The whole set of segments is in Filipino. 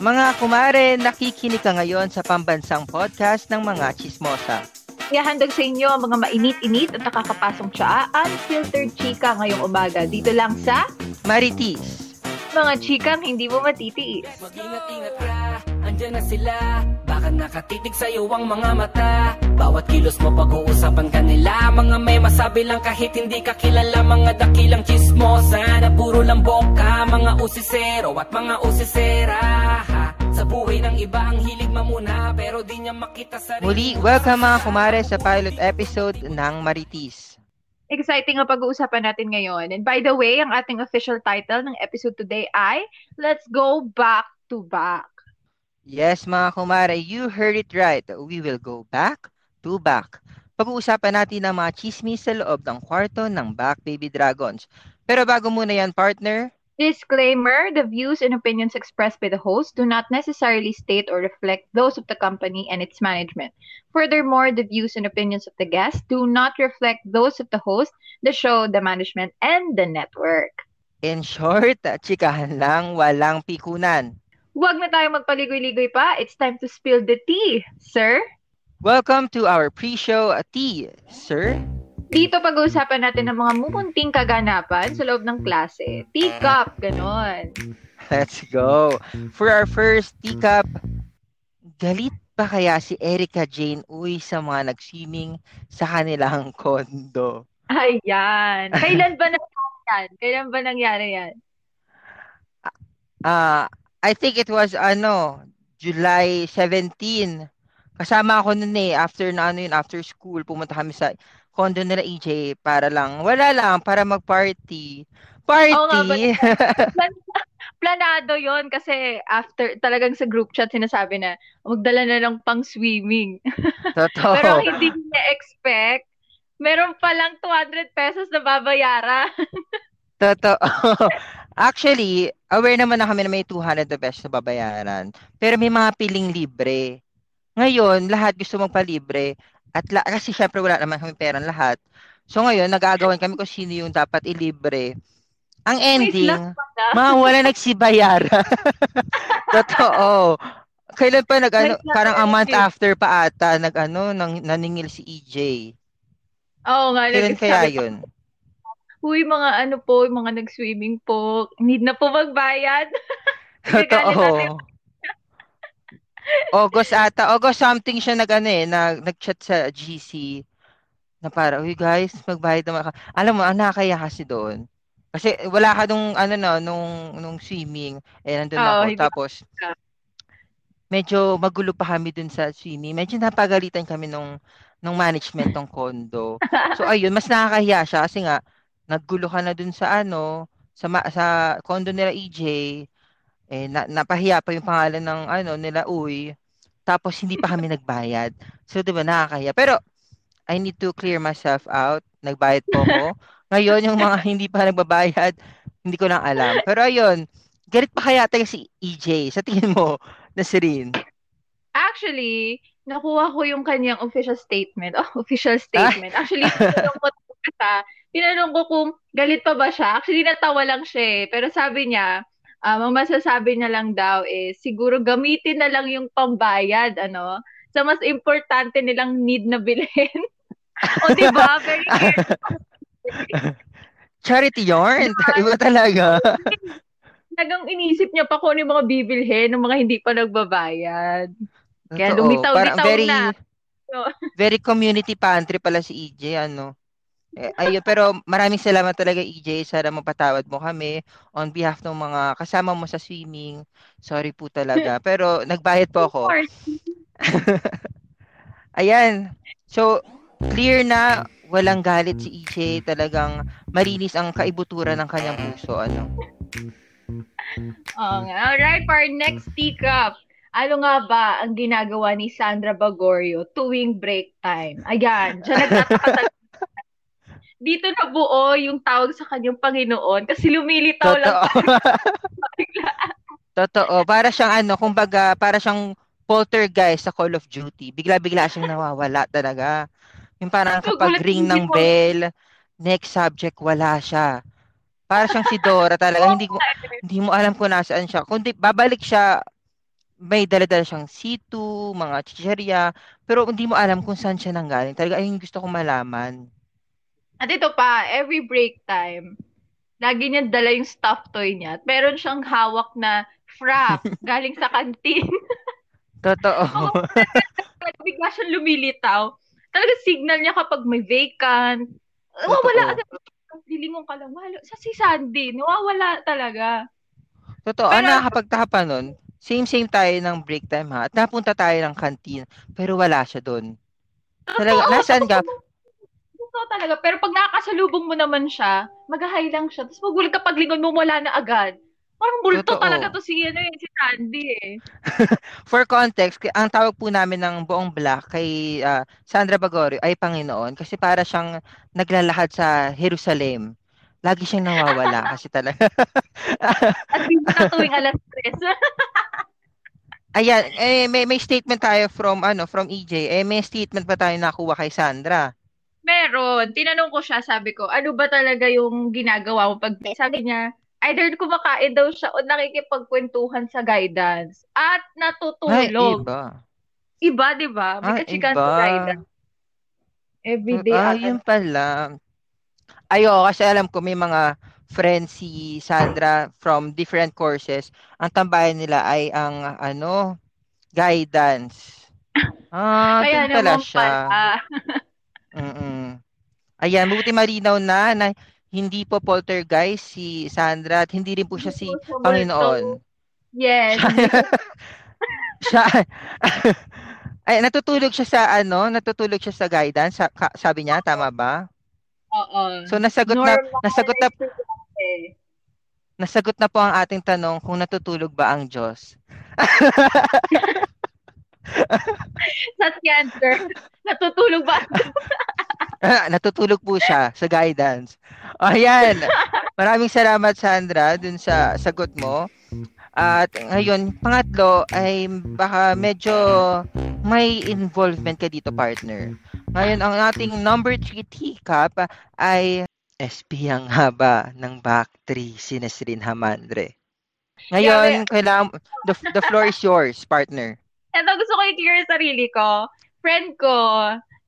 Mga kumare, nakikinig ka ngayon sa pambansang podcast ng mga chismosa. Ihahandog sa inyo ang mga mainit-init at nakakapasong tsaa, unfiltered chika ngayong umaga. Dito lang sa Maritis. mga chikang hindi mo matitiis. Mag-ingat-ingat ka, andyan na sila Baka nakatitig sa'yo ang mga mata Bawat kilos mo pag-uusapan ka nila Mga may masabi lang kahit hindi ka kilala Mga dakilang chismosa na puro lang boka Mga usisero at mga usisera ha? Sa buhay ng iba ang hilig mamuna Pero di niya makita sa Muli, welcome mga kumare sa pilot episode ng Maritis. Exciting ang pag-uusapan natin ngayon. And by the way, ang ating official title ng episode today ay Let's Go Back to Back. Yes mga kumare, you heard it right. We will go back to back. Pag-uusapan natin ang mga chismis sa loob ng kwarto ng Back Baby Dragons. Pero bago muna yan, partner, Disclaimer, the views and opinions expressed by the host do not necessarily state or reflect those of the company and its management. Furthermore, the views and opinions of the guests do not reflect those of the host, the show, the management, and the network. in short, chikahan lang, walang pikunan. Huwag na tayo magpaligoy-ligoy pa. It's time to spill the tea, sir. Welcome to our pre-show tea, sir. Dito pag-uusapan natin ng mga mumunting kaganapan sa loob ng klase. Teacup, ganon. Let's go. For our first teacup, galit pa kaya si Erica Jane Uy sa mga nag-swimming sa kanilang kondo? Ayan. Kailan ba nangyari yan? Kailan ba nangyari yan? Ah, I think it was ano, July 17. Kasama ako noon eh, after na ano yun, after school, pumunta kami sa condo nila EJ para lang, wala lang, para mag-party. Party! Oo nga planado yon kasi after talagang sa group chat sinasabi na magdala na lang pang swimming. Totoo. Pero hindi niya expect, meron palang 200 pesos na babayaran. Totoo. Actually, aware naman na kami na may 200 na pesos na babayaran. Pero may mga piling libre. Ngayon, lahat gusto magpalibre. At la- kasi syempre wala naman kami perang lahat. So ngayon, nag-aagawan kami kung sino yung dapat ilibre. Ang ending, mga wala nagsibayaran. Totoo. Kailan pa nag ano, parang a month after pa ata nag ano, nang naningil si EJ. Oo nga, Kailan kaya yun? Huy, mga ano po, yung mga nag-swimming po, need na po magbayad. Totoo. August ata. August something siya nag ano eh, nag, nag-chat sa GC na para, uy guys, magbayad naman ka. Alam mo, ang nakakaya kasi doon. Kasi wala ka nung ano no, nung nung swimming, eh nandun Oo, ako. hindi Tapos ka. medyo magulo pa kami dun sa swimming. Medyo napagalitan kami nung nung management ng condo. So ayun, mas nakakahiya siya kasi nga naggulo ka na dun sa ano, sa ma- sa condo nila EJ. Eh na, napahiya pa yung pangalan ng ano nila Uy. Tapos hindi pa kami nagbayad. So 'di ba nakakahiya. Pero I need to clear myself out. Nagbayad po ako. Ngayon yung mga hindi pa nagbabayad, hindi ko lang alam. Pero ayun, galit pa kaya tayo si EJ sa tingin mo, Nasrin? Actually, nakuha ko yung kanyang official statement. Oh, official statement. Actually, tinanong ko siya, tinanong ko kung galit pa ba siya. Actually, natawa lang siya eh. Pero sabi niya, um, ang masasabi niya lang daw is, siguro gamitin na lang yung pambayad, ano, sa mas importante nilang need na bilhin. o, di ba? Very Charity yarn. Iba talaga. Talagang inisip niya pa kung ano yung mga bibilhin ng mga hindi pa nagbabayad. Kaya lumitaw-litaw na. Very community pantry pala si EJ, ano. Eh, ayun, pero maraming salamat talaga EJ. Sana mapatawad mo kami on behalf ng mga kasama mo sa swimming. Sorry po talaga. Pero nagbayad po ako. Ayan. So, clear na walang galit si EJ. Talagang malinis ang kaibuturan ng kanyang puso. Ano? Nga. Alright, for our next teacup. Ano nga ba ang ginagawa ni Sandra Bagorio tuwing break time? Ayan, siya nagtataka dito na buo yung tawag sa kanyang Panginoon kasi lumilitaw lang Totoo. bigla. Totoo. Para siyang ano, kumbaga, para siyang poltergeist sa Call of Duty. Bigla-bigla siyang nawawala talaga. Yung parang kapag ring ng bell, next subject, wala siya. Para siyang si Dora talaga. hindi, mo, hindi mo alam kung nasaan siya. Kundi babalik siya, may dala-dala siyang C2, mga chicheria, pero hindi mo alam kung saan siya nanggaling. Talaga, ay gusto kong malaman. At ito pa, every break time, lagi niya dala yung stuffed toy niya. At meron siyang hawak na frappe galing sa kantin. Totoo. Bigla siyang lumilitaw. Talaga signal niya kapag may vacant. Nawawala. Lilingon ka lang. Wala. Sa si Sandy, nawawala talaga. Totoo. Pero, ano, nakapagtapa nun, same-same tayo ng break time ha. At napunta tayo ng canteen, pero wala siya doon. Talaga, nasaan ka? Totoo talaga. Pero pag nakakasalubong mo naman siya, mag-high lang siya. Tapos magulat kapag lingon mo, wala na agad. Parang bulto Totoo. talaga to si, ano, eh, si Sandy eh. For context, ang tawag po namin ng buong black kay uh, Sandra Bagorio ay Panginoon kasi para siyang naglalakad sa Jerusalem. Lagi siyang nawawala kasi talaga. At hindi na tuwing alas 3. Ayan, eh, may, may statement tayo from ano from EJ. Eh, may statement pa tayo nakuha kay Sandra. Meron. Tinanong ko siya, sabi ko, ano ba talaga yung ginagawa mo pag sabi niya, either kumakain daw siya o nakikipagkwentuhan sa guidance at natutulog. Ay, iba. Iba, di ba? May ah, kachikan sa guidance. Everyday. Ah, yun pala. Ayo, kasi alam ko may mga friends si Sandra from different courses. Ang tambayan nila ay ang ano, guidance. Ah, Kaya pala siya. Pala. Mm-mm. Ayan, buti malinaw na na hindi po poltergeist si Sandra at hindi rin po siya si Panginoon. Yes. siya, ay natutulog siya sa ano, natutulog siya sa guidance, sa, ka, sabi niya, tama ba? Oo. So nasagot Normal na nasagot na Nasagot na po ang ating tanong kung natutulog ba ang Diyos. The answer. Natutulog ba? Natutulog po siya sa guidance. Ayan. Maraming salamat Sandra dun sa sagot mo. At ngayon, pangatlo ay baka medyo may involvement ka dito partner. Ngayon, ang ating number 3 teacup ay SP ang haba ng back 3 si Nesrin Hamandre. Ngayon, yeah, kailangan, the, the floor is yours, partner. Ito, gusto ko i-clear sarili ko. Friend ko,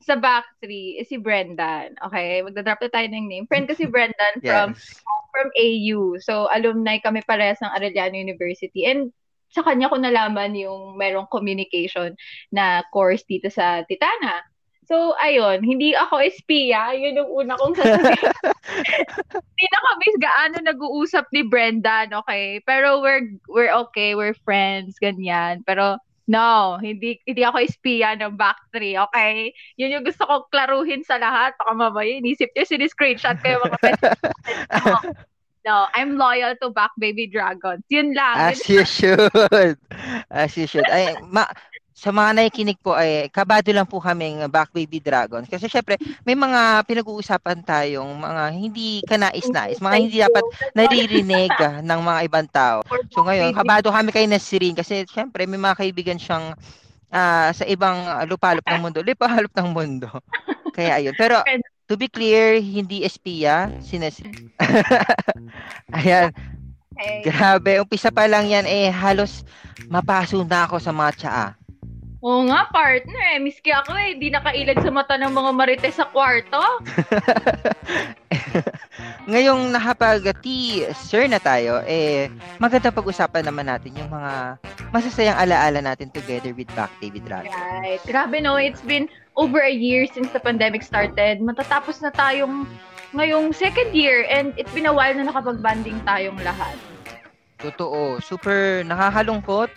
sa back three is si Brendan. Okay, magda-drop na tayo ng name. Friend ko si Brendan yes. from from AU. So, alumni kami parehas ng Arellano University. And sa kanya ko nalaman yung merong communication na course dito sa Titana. So, ayun, hindi ako espiya. Yun yung una kong sasabihin. hindi na kami gaano nag-uusap ni Brendan, okay? Pero we're, we're okay, we're friends, ganyan. Pero No, hindi hindi ako espiya ng back three, okay? Yun yung gusto kong klaruhin sa lahat. Baka mamaya inisip niyo siniscreenshot kayo mga no, no, I'm loyal to back baby dragons. Yun lang. As you should. As you should. Ay, ma sa mga nakikinig po ay kabado lang po kaming Back Baby Dragons. Kasi syempre, may mga pinag-uusapan tayong mga hindi kanais-nais, mga hindi dapat naririnig ng mga ibang tao. So ngayon, kabado kami kay Nasirin kasi syempre may mga kaibigan siyang uh, sa ibang lupalop ng mundo, lipalop ng mundo. Kaya ayun. Pero to be clear, hindi espiya, si Nasirin. Ayan. Grabe, umpisa pa lang yan eh halos mapaso na ako sa mga tsaa. Oo nga, partner. Eh. Miski ako eh, di nakailag sa mata ng mga marites sa kwarto. Ngayong nakapag-tea-sir na tayo, eh, maganda pag-usapan naman natin yung mga masasayang alaala natin together with Back David Drago. Right. Grabe no, it's been over a year since the pandemic started. Matatapos na tayong ngayong second year and it's been a while na nakapag-banding tayong lahat. Totoo. Super nakakalungkot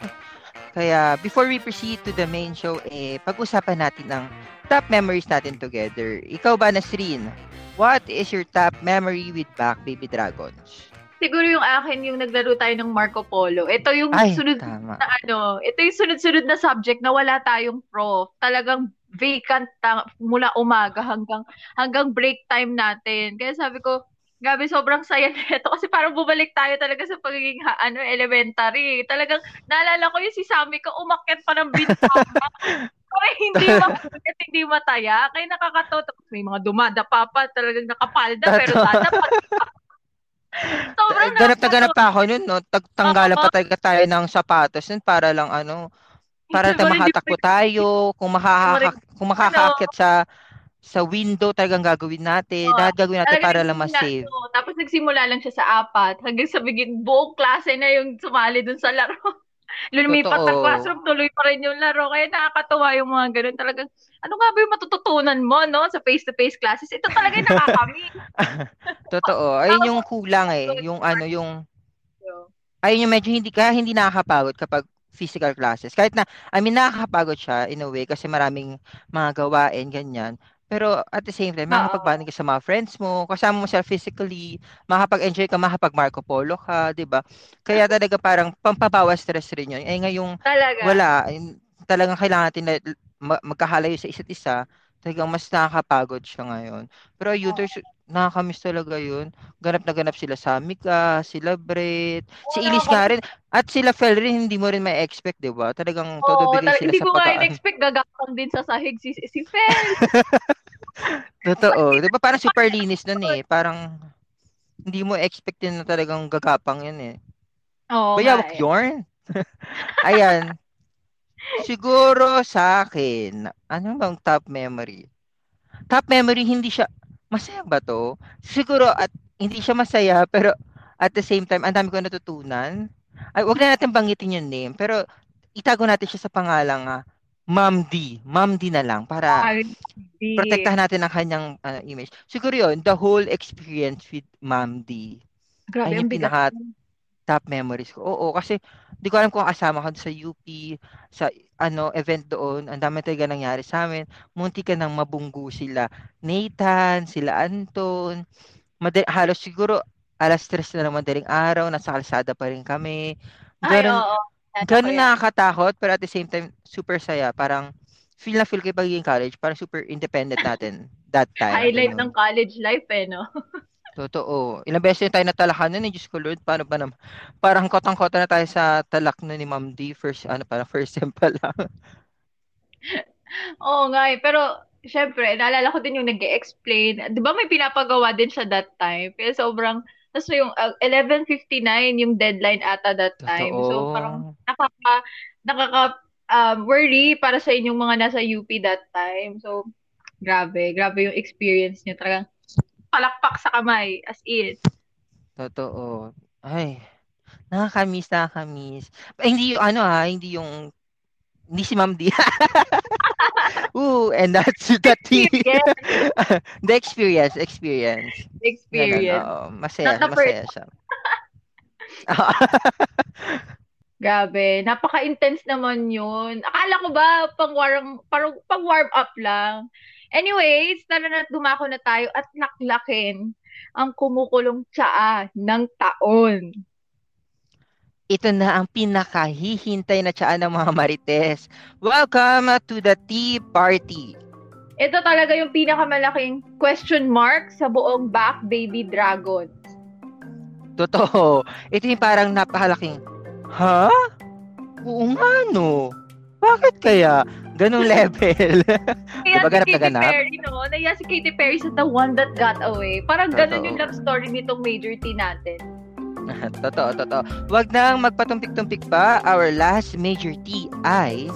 kaya before we proceed to the main show, eh, pag-usapan natin ang top memories natin together. Ikaw ba, Nasrin? What is your top memory with Back Baby Dragons? Siguro yung akin yung naglaro tayo ng Marco Polo. Ito yung Ay, sunod tama. na ano, ito yung sunod-sunod na subject na wala tayong prof. Talagang vacant ta- mula umaga hanggang hanggang break time natin. Kaya sabi ko, Gabi, sobrang saya nito kasi parang bumalik tayo talaga sa pagiging ha, ano, elementary. Talagang naalala ko yung si Sammy ko umakyat pa ng bintana. Para hindi makulit, hindi mataya. Kaya nakakatawa. May mga dumadapa pa. Talagang nakapalda. pero dadapa. Sobrang ganap na ganap pa ako nun, no? Tag tanggalan pa talaga tayo ng sapatos nun para lang ano, para na makatakbo tayo, kung makakaka kung makakaakyat sa sa window talagang gagawin natin. Oh, Lahat gagawin natin para lang ma-save. No, tapos nagsimula lang siya sa apat. Hanggang sa bigin, buong klase na yung sumali dun sa laro. Lumipat sa classroom, tuloy pa rin yung laro. Kaya nakakatawa yung mga ganun. Talagang, ano nga ba yung matututunan mo, no? Sa face-to-face classes. Ito talaga yung nakakami. Totoo. Ayun yung kulang eh. Yung ano, yung... Ayun yung medyo hindi ka, hindi nakakapagod kapag physical classes. Kahit na, I mean, nakakapagod siya in a way kasi maraming mga gawain, ganyan. Pero at the same time, makakapag-bonding ka sa mga friends mo, kasama mo sila physically, makakapag-enjoy ka, makakapag Marco Polo ka, 'di ba? Kaya talaga parang pampabawas stress rin 'yun. Eh ngayong talaga. wala, talagang kailangan natin na magkahalayo sa isa't isa, talagang mas nakakapagod siya ngayon. Pero yun, oh. nakakamiss talaga yun. Ganap na ganap sila sa Mika, sila Brett, oh, si Ilis nga rin, at sila Fel rin, hindi mo rin may expect, di ba? Talagang oh, todo bigay sila sa pagkaan. Hindi ko nga expect gagapang din sa sahig si, si Fel. Totoo. Di ba parang super linis nun eh. Parang hindi mo expect din na talagang gagapang yun eh. Oo. Oh, Bayawak yarn. Ayan. Siguro sa akin, ano bang top memory? Top memory, hindi siya, masaya ba to? Siguro, at hindi siya masaya, pero at the same time, ang dami ko natutunan. Ay, wag na natin banggitin yung name, pero itago natin siya sa pangalang uh, Ma'am D. Ma'am D na lang para protektahan natin ang kanyang uh, image. Siguro yun, the whole experience with Ma'am D. Grabe, ay yung pinaka top memories ko. Oo, kasi di ko alam kung kasama ko sa UP, sa ano event doon. Ang dami talaga nangyari sa amin. Munti ka nang mabunggo sila. Nathan, sila Anton. Madali, halos siguro alas tres na ng madaling araw, nasa kalsada pa rin kami. Ay, oo. Ganun nakakatakot, pero at the same time, super saya. Parang, feel na feel kayo pagiging college. Parang super independent natin that time. Highlight ng college life eh, no? Totoo. Ilang beses na tayo natalakan nun eh, Diyos ko Lord, paano ba naman? Parang kotang-kota na tayo sa talak nun ni Ma'am D, first, ano, parang first sem pa lang. Oo nga eh, pero syempre, naalala ko din yung nag explain Di ba may pinapagawa din siya that time? Pero sobrang, tapos yung uh, 11.59 yung deadline ata that time. Totoo. So parang nakaka, nakaka um, worry para sa inyong mga nasa UP that time. So, grabe, grabe yung experience niyo. Talagang palakpak sa kamay, as in. Totoo. Ay, nakakamiss, nakakamiss. Eh, hindi yung ano ha, hindi yung hindi si Ma'am D. Ooh, and that's the tea. the experience, experience. Experience. Ganun, oh, masaya, masaya siya. Grabe, napaka-intense naman yun. Akala ko ba pang warm, parang pang warm up lang. Anyways, tara na dumako na tayo at laklakin ang kumukulong tsaa ng taon. Ito na ang pinakahihintay na tsaa ng mga marites. Welcome to the Tea Party. Ito talaga yung pinakamalaking question mark sa buong Back Baby Dragons. Totoo. Ito yung parang napakalaking, ha? Oo nga no. Bakit kaya? Ganong level. Kaya diba, si Katy Perry, no? Naya si Katy Perry sa The One That Got Away. Parang totoo. ganun yung love story nitong Major T natin. totoo, totoo. Huwag nang magpatumpik-tumpik pa. Our last Major T ay...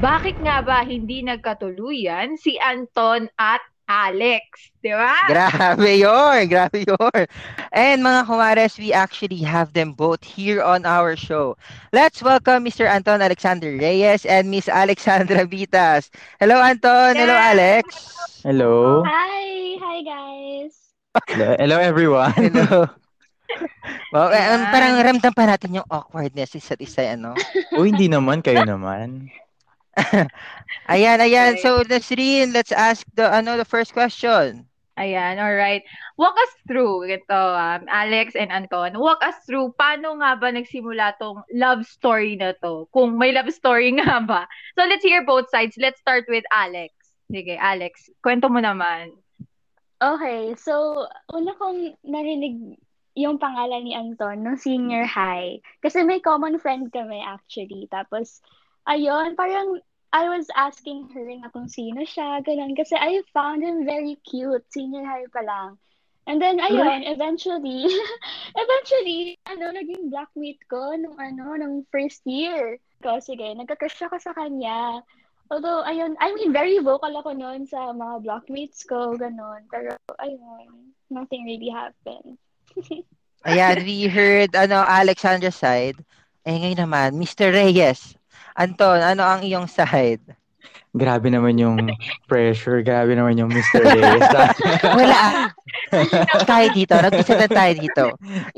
Bakit nga ba hindi nagkatuluyan si Anton at Alex. Di ba? Grabe yun. Grabe yun. And mga kumares, we actually have them both here on our show. Let's welcome Mr. Anton Alexander Reyes and Miss Alexandra Vitas. Hello, Anton. Hello, Alex. Hello. Hi. Hi, guys. Hello, Hello everyone. Hello. Well, yeah. parang ramdam pa natin yung awkwardness isa't isa, ano? o, hindi naman. Kayo naman. ayan, ayan. Okay. So, Nasrin, let's ask the ano the first question. Ayan, all right. Walk us through ito, um, Alex and Anton. Walk us through paano nga ba nagsimula tong love story na to? Kung may love story nga ba. So, let's hear both sides. Let's start with Alex. Sige, Alex, kwento mo naman. Okay, so una kong narinig yung pangalan ni Anton nung senior high. Kasi may common friend kami actually. Tapos ayun, parang I was asking her na kung sino siya, ganun. Kasi I found him very cute, senior high pa lang. And then, ayun, eventually, eventually, ano, naging blackmate ko nung ano, nung first year. Ko, sige, nagka-crush ako sa kanya. Although, ayun, I mean, very vocal ako noon sa mga blockmates ko, ganun. Pero, ayun, nothing really happened. Ayan, we heard, ano, Alexandra's side. Eh, ngayon naman, Mr. Reyes. Anton, ano ang iyong side? Grabe naman yung pressure. Grabe naman yung Mr. Reyes. Wala. tayo dito. Nag-isa na tayo dito.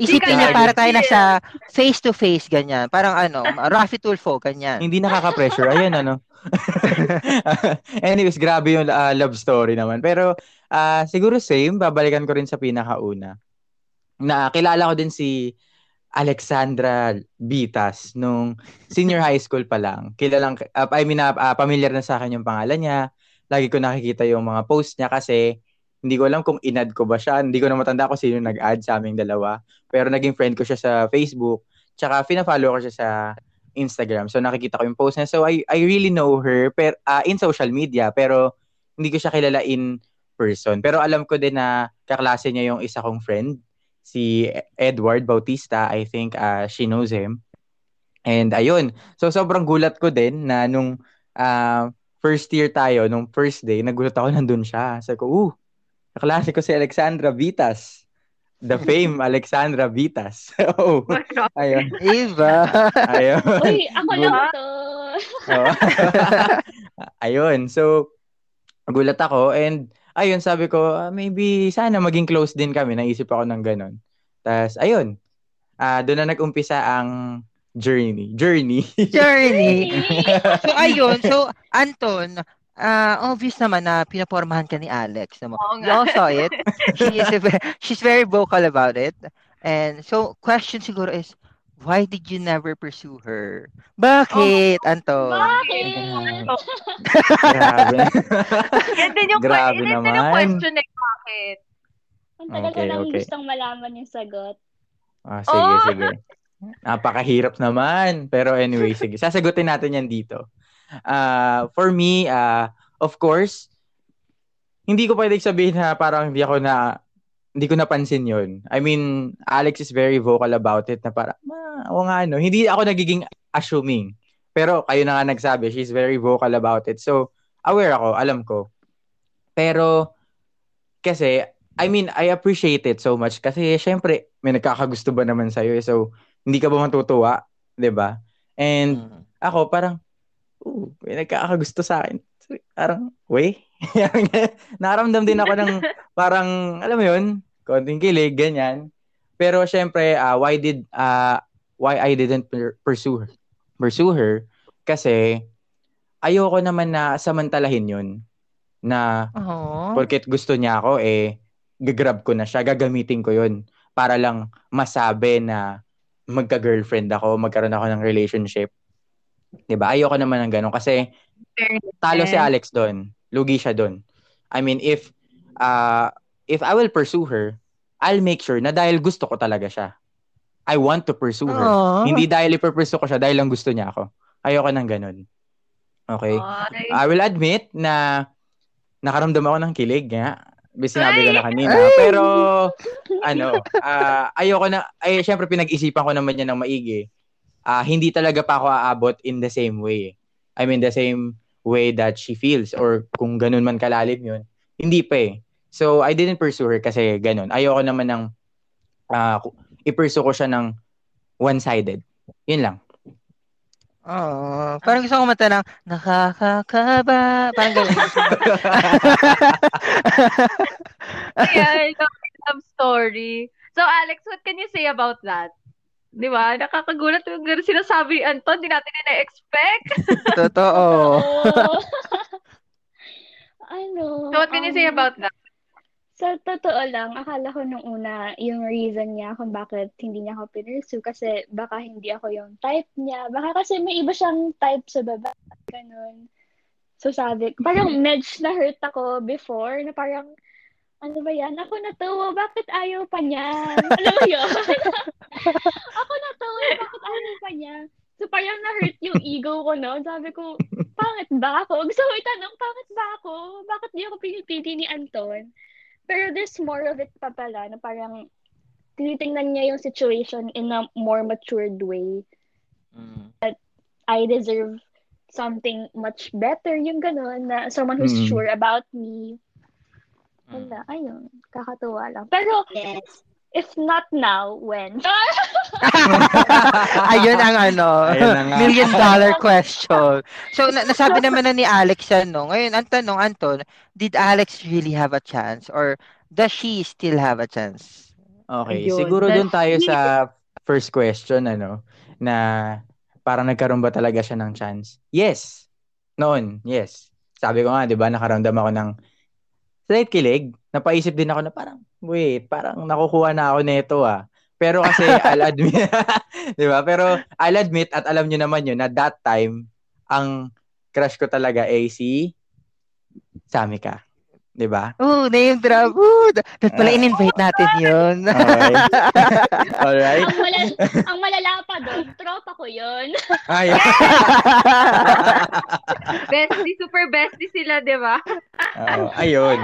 Isipin niya para tayo nasa face-to-face, ganyan. Parang ano, Rafi Tulfo, ganyan. Hindi nakaka-pressure. Ayun, ano. Anyways, grabe yung ah, love story naman. Pero ah, siguro same, babalikan ko rin sa pinakauna. Na kilala ko din si Alexandra Bitas nung senior high school pa lang. Kilalang, ah, I mean, ah, familiar na sa akin yung pangalan niya. Lagi ko nakikita yung mga post niya kasi hindi ko alam kung inad ko ba siya. Hindi ko na matanda kung sino nag-add sa aming dalawa. Pero naging friend ko siya sa Facebook. Tsaka fina-follow ko siya sa Instagram. So nakikita ko yung post niya. So I I really know her per, ah, in social media pero hindi ko siya kilala in person. Pero alam ko din na kaklase niya yung isa kong friend, si Edward Bautista. I think ah, she knows him. And ayun. So sobrang gulat ko din na nung ah, first year tayo, nung first day, nagulat ako nandun siya. Sabi ko, uh, kaklase ko si Alexandra Vitas. The fame Alexandra Vitas. oh, ayun. Iba. Ayun. Uy, ako lang to. Ayun. So, gulat ako and ayun, sabi ko, ah, maybe sana maging close din kami. Naisip ako ng ganun. Tapos, ayun. Ah, doon na nag-umpisa ang journey. Journey. Journey. So, ayun. So, Anton, ah obvious naman na pinapormahan ka ni Alex. Mo. Oo You nga. all saw it. She is a ve- she's very vocal about it. And so, question siguro is, why did you never pursue her? Bakit, Anton? Bakit? Grabe. Yan din yung, Grabe yun din yung naman. question eh, bakit? Ang tagal ko Okay, nang okay. gustong malaman yung sagot. Ah, sige, Oh! sige. Napakahirap naman. Pero anyway, sige. Sasagutin natin yan dito. Ah, for me, ah, of course, hindi ko pwedeng sabihin na parang hindi ako na hindi ko napansin yon. I mean, Alex is very vocal about it na parang, ah, oo nga, no. Hindi ako nagiging assuming. Pero kayo na nga nagsabi, she's very vocal about it. So, aware ako, alam ko. Pero, kasi, I mean, I appreciate it so much kasi syempre, may nagkakagusto ba naman sa'yo eh. So, hindi ka ba matutuwa? ba? And Mm. ako parang, ooh, may nagkakagusto sa akin. Parang, we? Naramdam din ako ng parang, alam mo yun, konting kilig, ganyan. Pero syempre, ah, why did, ah, why I didn't pursue her? Pursue her? Kasi, ayoko naman na samantalahin yun. Na, Oh. Porket gusto niya ako, eh, gagrab ko na siya, gagamitin ko yun para lang masabi na magka-girlfriend ako, magkaroon ako ng relationship. 'Di ba? Ayoko naman ng ganun kasi talo si Alex doon. Lugi siya doon. I mean, if uh, if I will pursue her, I'll make sure na dahil gusto ko talaga siya. I want to pursue her. Hindi dahil ipupursue ko siya dahil lang gusto niya ako. Ayoko ng ganun. Okay? Ay, I will admit na nakaramdam ako ng kilig nga. Bi- Sinabi ko na kanina. Ay! Pero, ano, ah, ayoko na, ay, syempre pinag-isipan ko naman yan ng maigi. Ah, hindi talaga pa ako aabot in the same way. I mean, the same way that she feels or kung ganun man kalalim yun. Hindi pa eh. So, I didn't pursue her kasi ganun. Ayoko naman ng, ku- i-pursue ko siya ng one-sided. Yun lang. Oh, parang gusto ko mata ng nakakakaba. Parang gano'n. Ayan, love story. So, Alex, what can you say about that? Di ba? Nakakagulat yung ganun sinasabi ni Anton. Di natin na-expect. Totoo. Oo. ano? So, what can you say um, about that? Sa totoo lang, akala ko nung una, yung reason niya kung bakit hindi niya ako pinursu kasi baka hindi ako yung type niya. Baka kasi may iba siyang type sa baba. Ganun. So sabi, parang medj na hurt ako before na parang, ano ba yan? Ako na to, bakit ayaw pa niya? Alam mo yun? ako na to, bakit ayaw pa niya? So parang na-hurt yung ego ko, no? Sabi ko, pangit ba ako? Gusto ko itanong, pangit ba ako? Bakit di ako pinipili ni Anton? Pero there's more of it pa pala, na parang tinitingnan niya yung situation in a more matured way. Mm. I deserve something much better, yung gano'n, na someone who's Mm. sure about me. Mm. Wala, ayun, kakatuwa lang. Pero, if not now, when? Ayun ang ano, Ayun na nga. million dollar question. So, na- nasabi naman na ni Alex yan, no? Ngayon, ang tanong, Anton, did Alex really have a chance? Or does she still have a chance? Okay, Ayun. siguro doon tayo sa first question, ano, na parang nagkaroon ba talaga siya ng chance? Yes. Noon, yes. Sabi ko nga, di ba, nakaramdam ako ng slight kilig. Napaisip din ako na parang, wait, parang nakukuha na ako nito ah. Pero kasi, I'll admit, di ba? Pero I'll admit at alam nyo naman yun, na that time, ang crush ko talaga ay si Samika. Di ba? Oh, name drop. Ooh, da- dapat pala Ah. in-invite natin yun. Okay. Alright. ang, malala, ang malala pa doon, tropa ko yun. Ay, Bestie, super bestie sila, di ba? Oo, ayun.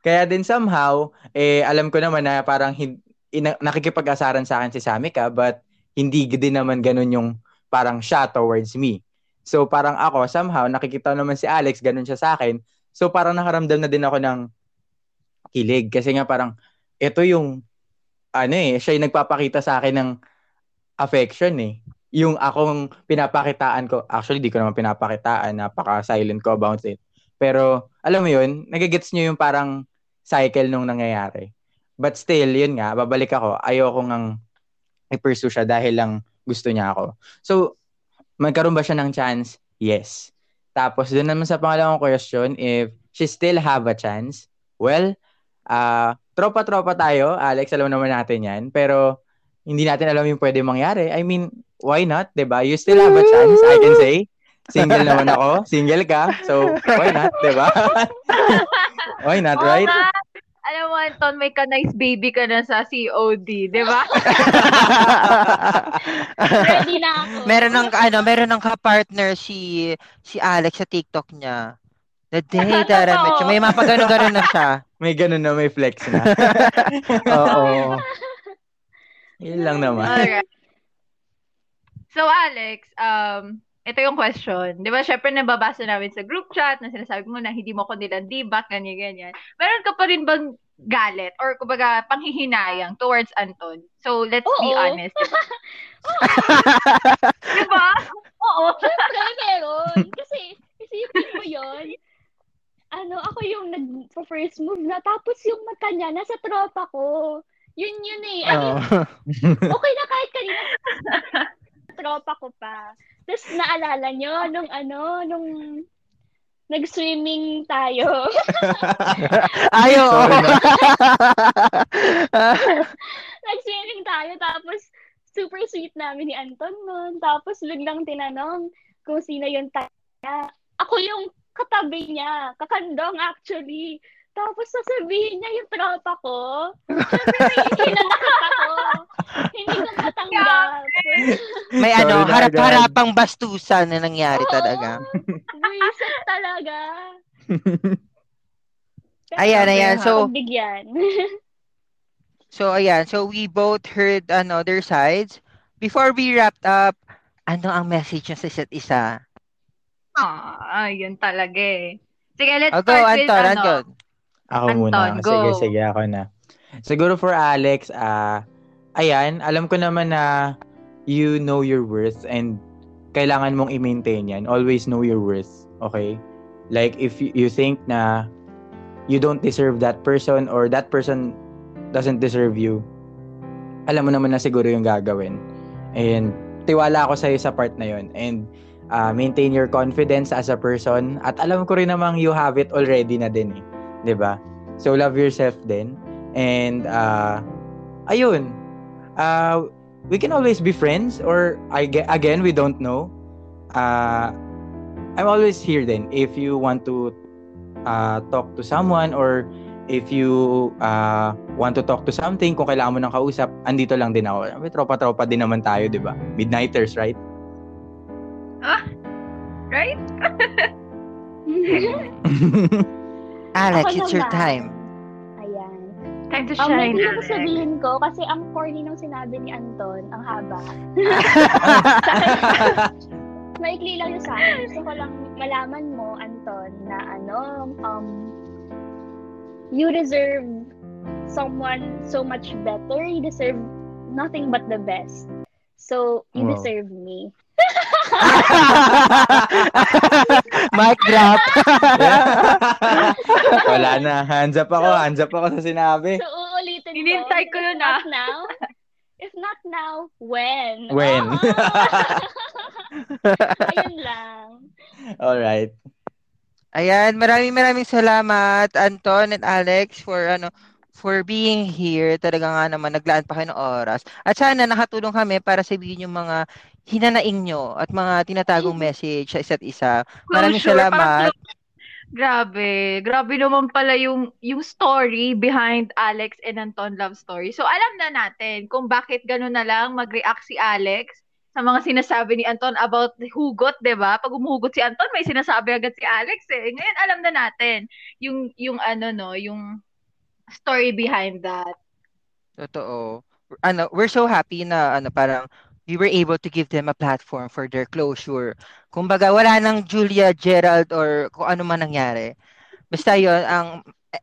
Kaya din somehow, eh, alam ko naman na parang hin- ina- nakikipag-asaran sa akin si Samika, but hindi din naman ganun yung parang siya towards me. So parang ako, somehow, nakikita naman si Alex, ganun siya sa akin. So parang nakaramdam na din ako ng kilig. Kasi nga parang, ito yung, ano eh, siya yung nagpapakita sa akin ng affection eh. Yung akong pinapakitaan ko, actually di ko naman pinapakitaan, napaka-silent ko about it. Pero, alam mo yun, nagigets nyo yung parang cycle nung nangyayari. But still, yun nga, babalik ako, ayoko ngang i-pursue siya dahil lang gusto niya ako. So, magkaroon ba siya ng chance? Yes. Tapos, doon naman sa pangalawang question, if she still have a chance, well, ah tropa-tropa tayo, Alex, alam naman natin yan, pero hindi natin alam yung pwede mangyari. I mean, why not, ba? You still have a chance, I can say. Single naman ako, single ka, so why not, ba? why not, Oo right? Alam mo, Anton, may ka-nice baby ka na sa COD, di ba? Ready na ako. meron ng ano, meron ng ka-partner si si Alex sa TikTok niya. The day that I met you. May mapagano-gano na siya. May ganun na, may flex na. Oo. Yun lang naman. Alright. So, Alex, um, ito yung question. Di ba, syempre nababasa namin sa group chat na sinasabi mo na hindi mo ko nilang debak, ganyan-ganyan. Meron ka pa rin bang galit or kumbaga panghihinayang towards Anton? So, let's be Oo. honest. Di ba? Oo. Siyempre, meron. Kasi, isipin mo yon ano, ako yung nag-first move na, tapos yung mata niya, nasa tropa ko. Yun yun eh. I mean, Oo. okay na kahit kanina. tropa ko pa. Tapos naalala nyo, nung ano, nung nag-swimming tayo. Ay, oo. Sorry na. nag-swimming tayo, tapos super sweet namin ni Anton nun. Tapos biglang tinanong kung sino yung taya. Ako yung katabi niya. Kakandong actually. Tapos sasabihin niya yung tropa ko. Siyempre, may hinanakit ako. Hindi ko matanggap. May Sorry ano, harap-harapang bastusan na nangyari Oo. talaga. Buisit talaga. Pero Ayan, ayan. So, so ayan. So we both heard ano their sides. Before we wrapped up, ano ang message niya sa isa't isa? Ah, yun talaga eh. Sige, let's Oh, go, start with Anton, ano. Anton. Ako Anton, muna. go. Sige, sige, ako na. Siguro for Alex, ah, ayan, alam ko naman na you know your worth and kailangan mong i-maintain yan. Always know your worth, okay? Like, if you, think na you don't deserve that person or that person doesn't deserve you, alam mo naman na siguro yung gagawin. And tiwala ako sa'yo sa part na yun. And ah, maintain your confidence as a person. At alam ko rin namang you have it already na din eh. ba? So love yourself din. And uh ayun. Uh we can always be friends or I ge- again we don't know. Uh I'm always here then if you want to uh talk to someone or if you uh want to talk to something, kung kailangan mo ng kausap, andito lang din ako. May tropa-tropa din naman tayo, di ba? Midnighters, right? Right? Alex, it's your time. Time to Ang shine. um, ko Alex. sabihin ko, kasi ang corny nung sinabi ni Anton, ang haba. Maikli lang yung sa akin. Gusto ko lang malaman mo, Anton, na ano, um, you deserve someone so much better. You deserve nothing but the best. So, you Wow. deserve me. Mic drop. Wala na. Hands up ako. Hands up ako sa sinabi. So, uulitin ko. Hinintay ko yun, ah. now, if not now, when? When? Ah. Ayun lang. Alright. Ayan, maraming maraming salamat Anton and Alex for ano for being here. Talaga nga naman naglaan pa kayo ng oras. At sana nakatulong kami para sabihin yung mga hinanaing nyo at mga tinatagong message sa isa't isa. Maraming parang salamat. Grabe. Grabe naman pala yung, yung story behind Alex and Anton love story. So, alam na natin kung bakit gano'n na lang mag-react si Alex sa mga sinasabi ni Anton about hugot, 'di ba? Pag umuhugot si Anton, may sinasabi agad si Alex eh. Ngayon alam na natin yung yung ano no, yung story behind that. Totoo. Ano, we're so happy na ano parang we were able to give them a platform for their closure. Kumbaga wala nang Julia, Gerald or kung ano man nangyari. Basta 'yon ang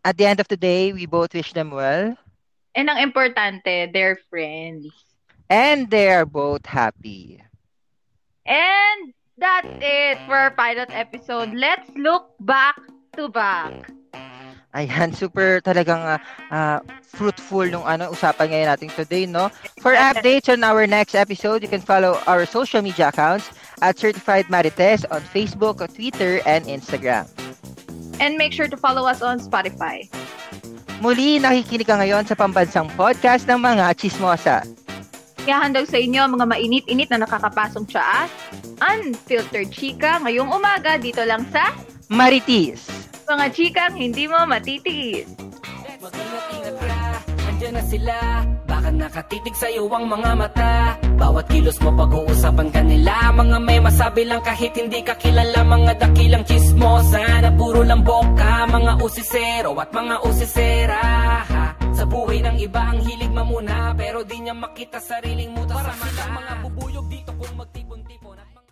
at the end of the day, we both wish them well And ang importante, they're friends. and they are both happy. And that's it for our pilot episode. Let's look back to back. Ayan, super talagang ah, fruitful nung ano usapan ngayon natin today, no? For updates on our next episode, you can follow our social media accounts at Certified Marites on Facebook, Twitter, and Instagram. And make sure to follow us on Spotify. Muli, nakikinig ka ngayon sa pambansang podcast ng mga chismosa. Ihahandog sa inyo ang mga mainit-init na nakakapasong tsaa. Unfiltered chika ngayong umaga dito lang sa Maritis! Mga chikang hindi mo matitiis. Mag-ingat-ingat ka, andyan na sila. Baka nakatitig sa'yo ang mga mata. Bawat kilos mo pag-uusapan ka nila Mga may masabi lang kahit hindi ka kilala. Mga dakilang chismosa na puro lang boka. Mga usisero at mga usisera. Ha? Sa buhay ng iba ang hilig mamuna. Pero di niya makita sariling muta sa mata. Mga